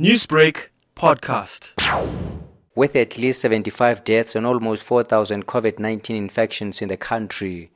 Newsbreak podcast. With at least 75 deaths and almost 4,000 COVID 19 infections in the country,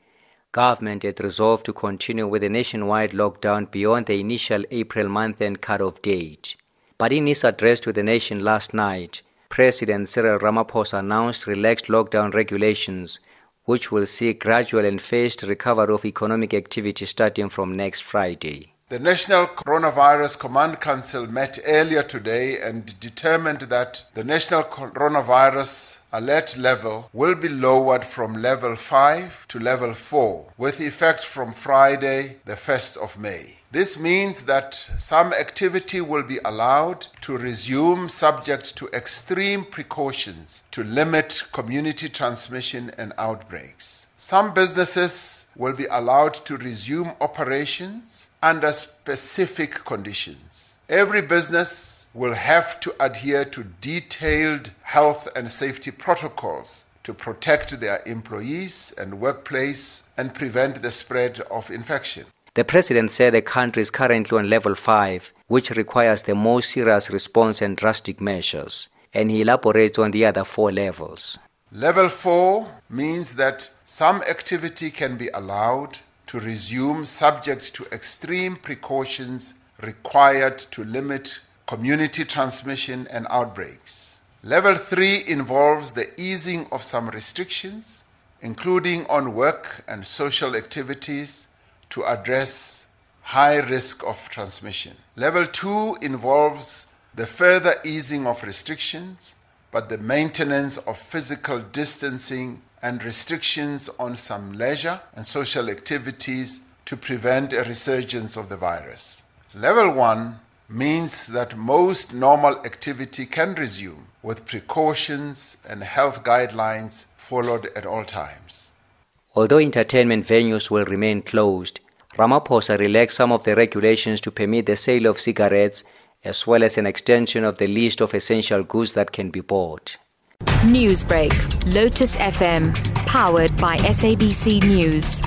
government had resolved to continue with a nationwide lockdown beyond the initial April month end cutoff date. But in his address to the nation last night, President Cyril Ramaphosa announced relaxed lockdown regulations, which will see gradual and phased recovery of economic activity starting from next Friday. The National Coronavirus Command Council met earlier today and determined that the national coronavirus alert level will be lowered from level 5 to level 4 with effect from Friday, the 1st of May. This means that some activity will be allowed to resume subject to extreme precautions to limit community transmission and outbreaks. Some businesses will be allowed to resume operations under specific conditions. Every business will have to adhere to detailed health and safety protocols to protect their employees and workplace and prevent the spread of infection. The president said the country is currently on level 5, which requires the most serious response and drastic measures, and he elaborates on the other four levels. Level 4 means that some activity can be allowed to resume subject to extreme precautions required to limit community transmission and outbreaks. Level 3 involves the easing of some restrictions, including on work and social activities, to address high risk of transmission. Level 2 involves the further easing of restrictions, but the maintenance of physical distancing and restrictions on some leisure and social activities to prevent a resurgence of the virus. Level 1 means that most normal activity can resume with precautions and health guidelines followed at all times. Although entertainment venues will remain closed, Ramaphosa relaxed some of the regulations to permit the sale of cigarettes as well as an extension of the list of essential goods that can be bought. Newsbreak, Lotus FM, powered by SABC News.